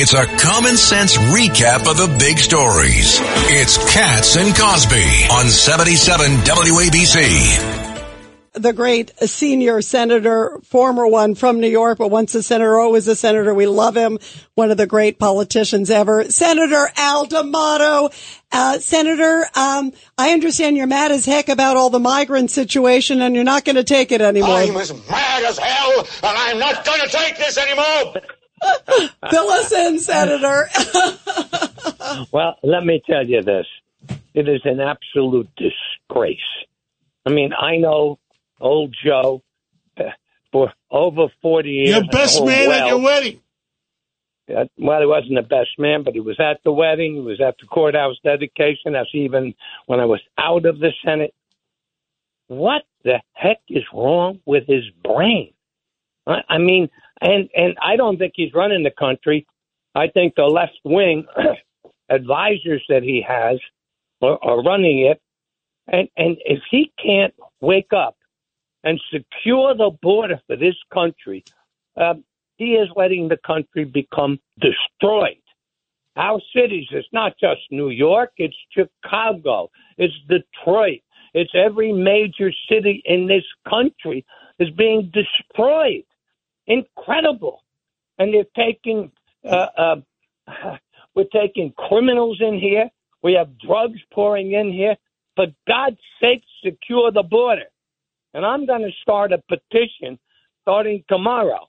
It's a common sense recap of the big stories. It's Cats and Cosby on 77 WABC the great senior senator, former one from New York, but once a senator, always a senator. We love him. One of the great politicians ever. Senator Al D'Amato. Uh, Senator, um, I understand you're mad as heck about all the migrant situation and you're not going to take it anymore. I'm as mad as hell and I'm not going to take this anymore. Fill us in, Senator. well, let me tell you this. It is an absolute disgrace. I mean, I know old Joe uh, for over 40 years. Your best man well. at your wedding. Uh, well, he wasn't the best man, but he was at the wedding. He was at the courthouse dedication. That's even when I was out of the Senate. What the heck is wrong with his brain? I, I mean, and and I don't think he's running the country. I think the left wing advisors that he has are, are running it, and and if he can't wake up and secure the border for this country, uh, he is letting the country become destroyed. Our cities, it's not just New York, it's Chicago, it's Detroit, it's every major city in this country is being destroyed. Incredible. And they're taking, uh, uh, we're taking criminals in here. We have drugs pouring in here. For God's sake, secure the border. And I'm going to start a petition starting tomorrow.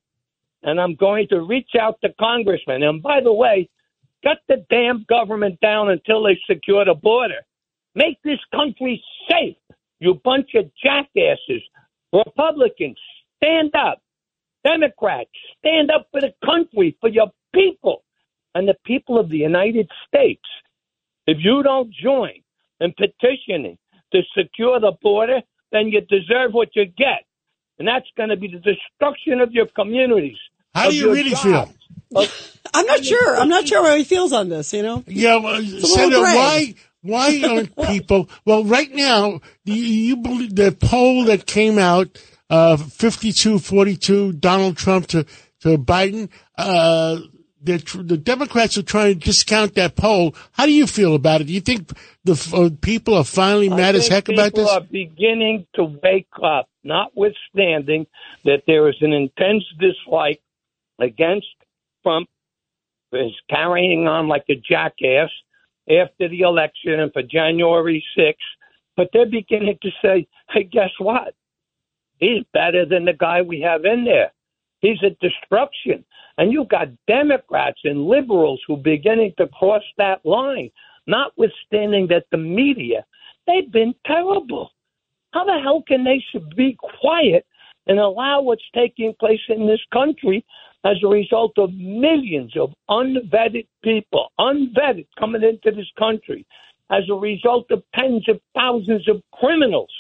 And I'm going to reach out to congressmen. And by the way, cut the damn government down until they secure the border. Make this country safe, you bunch of jackasses. Republicans, stand up. Democrats, stand up for the country, for your people, and the people of the United States. If you don't join in petitioning to secure the border, then you deserve what you get. And that's going to be the destruction of your communities. How do you really jobs. feel? I'm not sure. I'm not sure how he feels on this, you know? Yeah, well, Senator, why, why aren't people, well, right now, you, you believe the poll that came out, uh, 52-42, Donald Trump to, to Biden, uh, the, the Democrats are trying to discount that poll. How do you feel about it? Do you think the uh, people are finally mad as heck about this? People are beginning to wake up, notwithstanding that there is an intense dislike against Trump, is carrying on like a jackass after the election and for January 6th. But they're beginning to say, hey, guess what? He's better than the guy we have in there. He's a destruction. And you've got Democrats and liberals who are beginning to cross that line, notwithstanding that the media, they've been terrible. How the hell can they be quiet and allow what's taking place in this country as a result of millions of unvetted people, unvetted, coming into this country, as a result of tens of thousands of criminals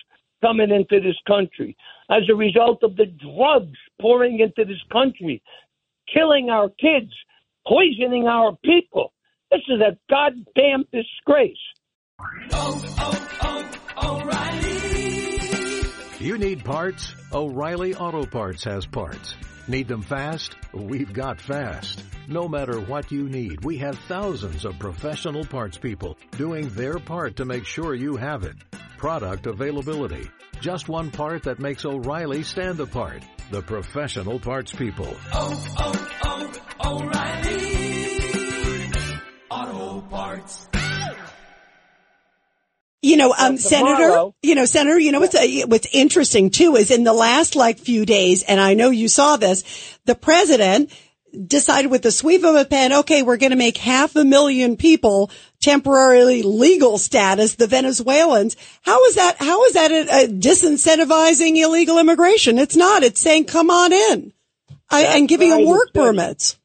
coming into this country, as a result of the drugs pouring into this country, killing our kids, poisoning our people. This is a goddamn disgrace. Oh, oh, oh, O'Reilly. You need parts? O'Reilly Auto Parts has parts. Need them fast? We've got fast. No matter what you need, we have thousands of professional parts people doing their part to make sure you have it. Product availability. Just one part that makes O'Reilly stand apart the professional parts people. Oh, oh, oh, O'Reilly Auto Parts. You know, um, Senator, you know, Senator, you know, what's, uh, what's interesting too is in the last like few days, and I know you saw this, the president decided with the sweep of a pen, okay, we're going to make half a million people temporarily legal status, the Venezuelans. How is that, how is that a, a disincentivizing illegal immigration? It's not. It's saying, come on in I, and giving right. them work permits.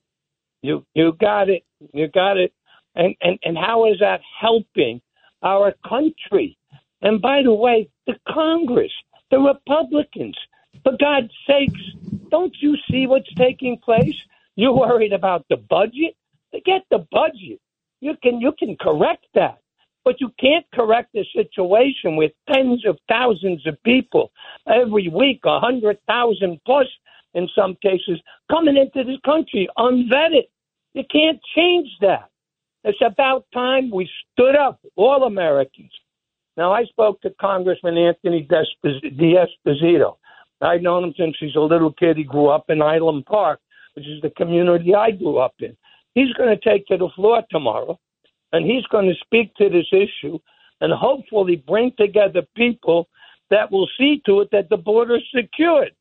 You, you got it. You got it. And, and, and how is that helping our country? And by the way, the Congress, the Republicans, for God's sakes, don't you see what's taking place? You're worried about the budget? Forget the budget. You can you can correct that. But you can't correct a situation with tens of thousands of people every week, a hundred thousand plus in some cases, coming into this country unvetted. You can't change that. It's about time we stood up, all Americans. Now, I spoke to Congressman Anthony D'Esposito. I've known him since he's a little kid. He grew up in Island Park, which is the community I grew up in. He's going to take to the floor tomorrow, and he's going to speak to this issue and hopefully bring together people that will see to it that the border is secured.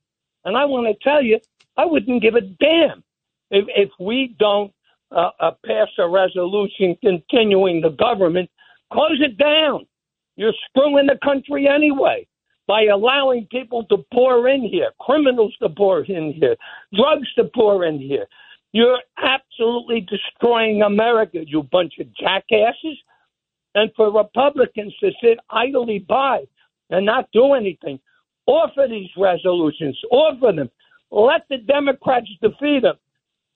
And I want to tell you, I wouldn't give a damn if, if we don't uh, uh, pass a resolution continuing the government. Close it down. You're screwing the country anyway by allowing people to pour in here, criminals to pour in here, drugs to pour in here. You're absolutely destroying America, you bunch of jackasses. And for Republicans to sit idly by and not do anything, offer these resolutions, offer them. Let the Democrats defeat them.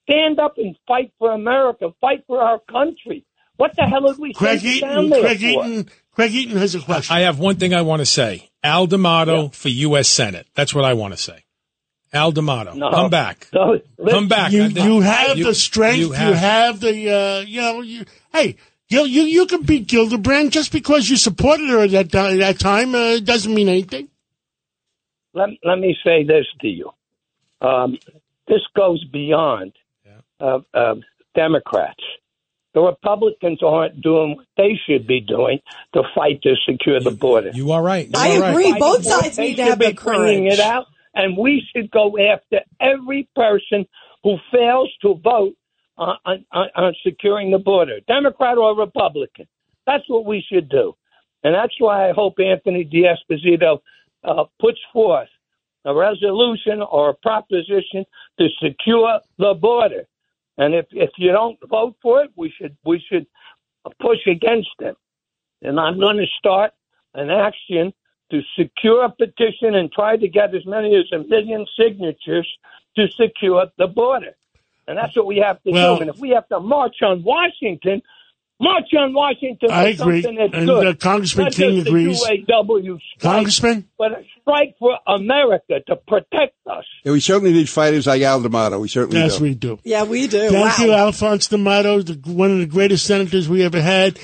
Stand up and fight for America, fight for our country. What the hell are we Craig Eaton, Craig Eaton, Craig Eaton has a question. I have one thing I want to say. Al D'Amato yeah. for U.S. Senate. That's what I want to say. Al D'Amato, no. come back. No, come back. You, you have you, the strength. You have, you have the, uh, you know, you, hey, you, you, you can beat Gillibrand just because you supported her at that, that time uh, doesn't mean anything. Let, let me say this to you. Um, this goes beyond yeah. uh, uh, Democrats. The Republicans aren't doing what they should be doing to fight to secure the border. You are right. You I are agree. Right. Both sides need to have the courage. it out, and we should go after every person who fails to vote on, on, on securing the border, Democrat or Republican. That's what we should do, and that's why I hope Anthony D'Esposito uh, puts forth a resolution or a proposition to secure the border. And if if you don't vote for it, we should we should push against it. And I'm going to start an action to secure a petition and try to get as many as a million signatures to secure the border. And that's what we have to well, do. And if we have to march on Washington, March on Washington. I agree. and uh, Congressman Not King agrees. UAW strike, Congressman, but a strike for America to protect us. Yeah, we certainly need fighters like Al D'Amato. We certainly yes, do. we do. Yeah, we do. Thank wow. you, Alphonse D'Amato, the, one of the greatest senators we ever had.